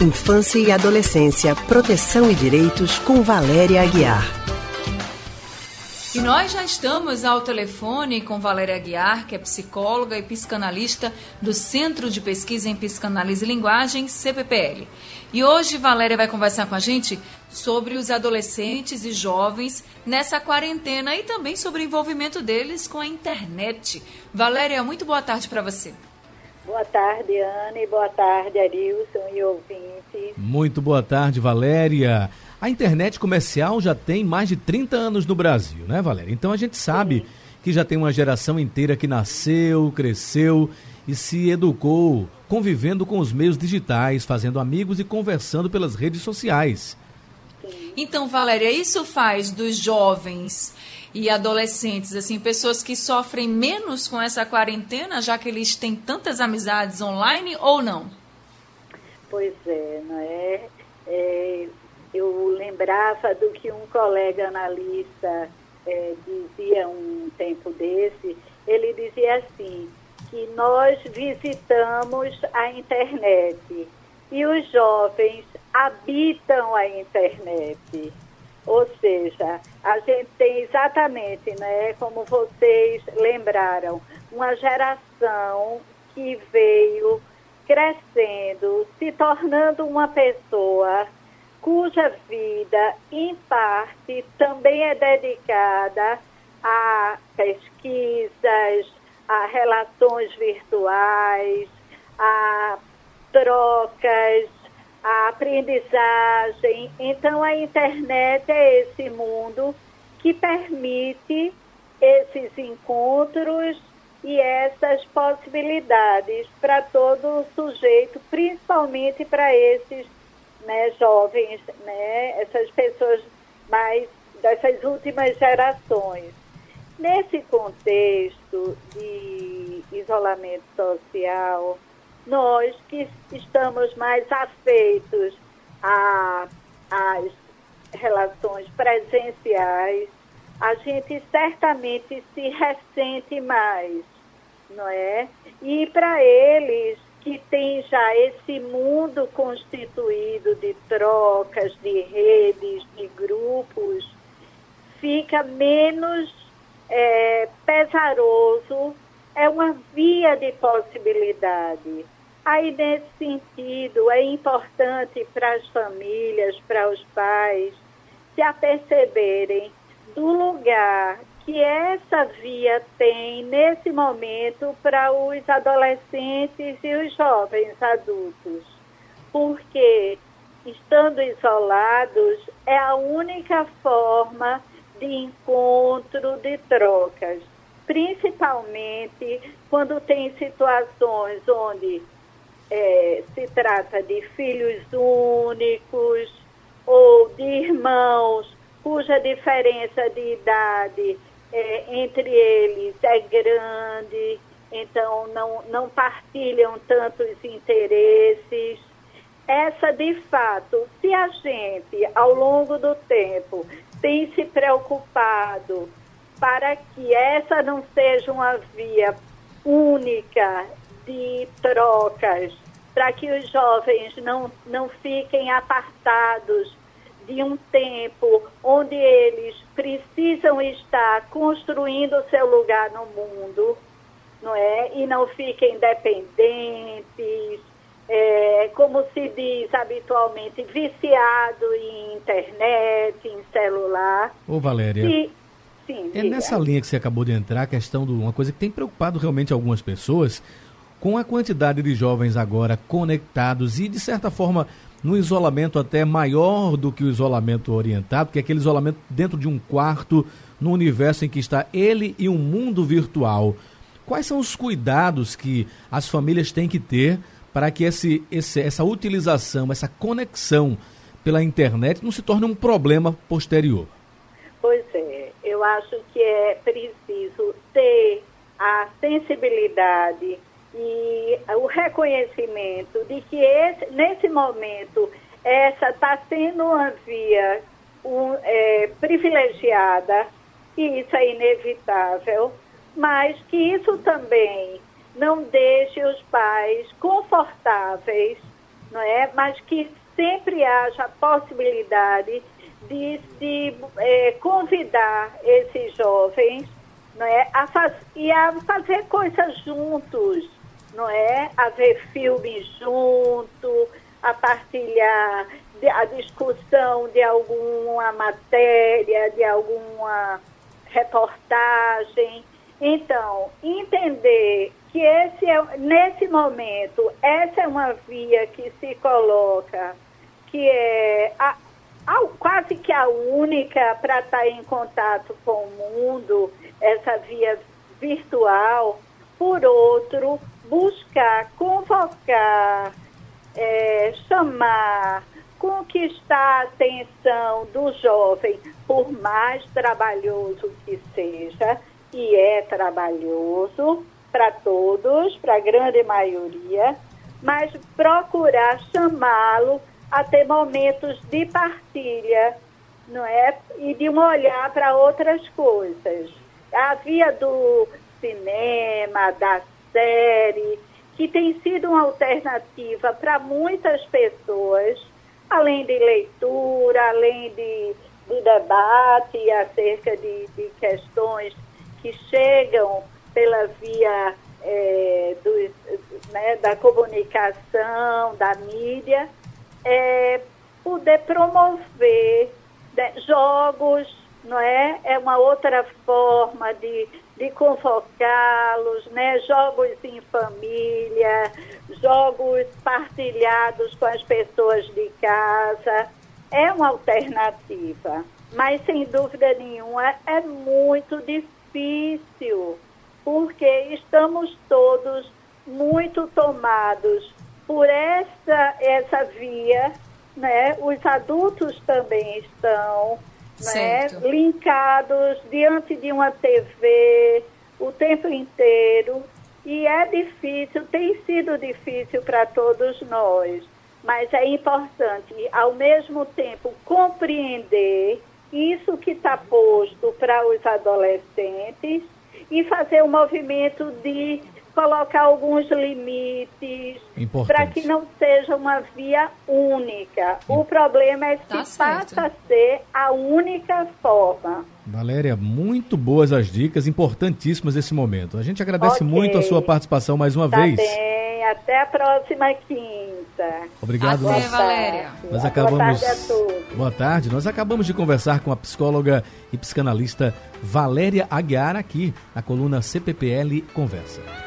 Infância e Adolescência, Proteção e Direitos, com Valéria Aguiar. E nós já estamos ao telefone com Valéria Aguiar, que é psicóloga e psicanalista do Centro de Pesquisa em Psicanálise e Linguagem, CPPL. E hoje Valéria vai conversar com a gente sobre os adolescentes e jovens nessa quarentena e também sobre o envolvimento deles com a internet. Valéria, muito boa tarde para você. Boa tarde, Anne. Boa tarde, Arilson e ouvintes. Muito boa tarde, Valéria. A internet comercial já tem mais de 30 anos no Brasil, né, Valéria? Então a gente sabe Sim. que já tem uma geração inteira que nasceu, cresceu e se educou convivendo com os meios digitais, fazendo amigos e conversando pelas redes sociais. Então, Valéria, isso faz dos jovens e adolescentes, assim, pessoas que sofrem menos com essa quarentena, já que eles têm tantas amizades online ou não? Pois é, não é? é eu lembrava do que um colega analista é, dizia um tempo desse, ele dizia assim, que nós visitamos a internet e os jovens habitam a internet. Ou seja, a gente tem exatamente, né, como vocês lembraram, uma geração que veio crescendo, se tornando uma pessoa cuja vida, em parte, também é dedicada a pesquisas, a relações virtuais, a trocas, a aprendizagem. Então, a internet é esse mundo que permite esses encontros e essas possibilidades para todo sujeito, principalmente para esses né, jovens, né, essas pessoas mais dessas últimas gerações. Nesse contexto de isolamento social, nós que estamos mais afeitos às relações presenciais, a gente certamente se ressente mais, não é? E para eles que têm já esse mundo constituído de trocas, de redes, de grupos, fica menos é, pesaroso, é uma via de possibilidade. Aí, nesse sentido, é importante para as famílias, para os pais, se aperceberem do lugar que essa via tem nesse momento para os adolescentes e os jovens adultos. Porque, estando isolados, é a única forma de encontro, de trocas. Principalmente quando tem situações onde é, se trata de filhos únicos ou de irmãos cuja diferença de idade é, entre eles é grande, então não, não partilham tantos interesses. Essa, de fato, se a gente, ao longo do tempo, tem se preocupado para que essa não seja uma via única de trocas, para que os jovens não, não fiquem apartados de um tempo onde eles precisam estar construindo o seu lugar no mundo, não é? E não fiquem dependentes, é, como se diz habitualmente, viciado em internet, em celular. Ô Valéria. E, sim, é diga. nessa linha que você acabou de entrar, a questão de uma coisa que tem preocupado realmente algumas pessoas, com a quantidade de jovens agora conectados e, de certa forma, no isolamento até maior do que o isolamento orientado, que é aquele isolamento dentro de um quarto, no universo em que está ele e um mundo virtual. Quais são os cuidados que as famílias têm que ter para que esse, esse, essa utilização, essa conexão pela internet não se torne um problema posterior? Pois é, eu acho que é preciso ter a sensibilidade e o reconhecimento de que esse, nesse momento essa está sendo uma via um, é, privilegiada, e isso é inevitável, mas que isso também não deixe os pais confortáveis não é? Mas que sempre haja a possibilidade de se é, convidar esses jovens não é, a faz, e a fazer coisas juntos, não é? A ver filmes junto, a partilhar a discussão de alguma matéria, de alguma reportagem. Então, entender que esse é, nesse momento, essa é uma via que se coloca, que é a, a, quase que a única para estar em contato com o mundo, essa via virtual. Por outro, buscar, convocar, é, chamar, conquistar a atenção do jovem, por mais trabalhoso que seja, e é trabalhoso para todos, para a grande maioria, mas procurar chamá-lo a ter momentos de partilha, não é? E de um olhar para outras coisas. A via do cinema, da série, que tem sido uma alternativa para muitas pessoas, além de leitura, além de, de debate acerca de, de questões que chegam pela via é, né, da comunicação, da mídia, é, poder promover né, jogos, não é? É uma outra forma de, de convocá-los, né? Jogos em família, jogos partilhados com as pessoas de casa. É uma alternativa, mas sem dúvida nenhuma é muito difícil, porque estamos todos muito tomados por essa, essa via, né? Os adultos também estão né? linkados diante de uma TV o tempo inteiro. E é difícil, tem sido difícil para todos nós, mas é importante, ao mesmo tempo, compreender isso que está posto para os adolescentes e fazer um movimento de colocar alguns limites para que não seja uma via única. O problema é tá se passa a ser a única forma. Valéria, muito boas as dicas, importantíssimas nesse momento. A gente agradece okay. muito a sua participação mais uma tá vez. Bem, até a próxima quinta. Obrigado, até, nós... Valéria. Nós acabamos... Boa tarde a todos. Boa tarde. Nós acabamos de conversar com a psicóloga e psicanalista Valéria Aguiar aqui na coluna CPPL Conversa.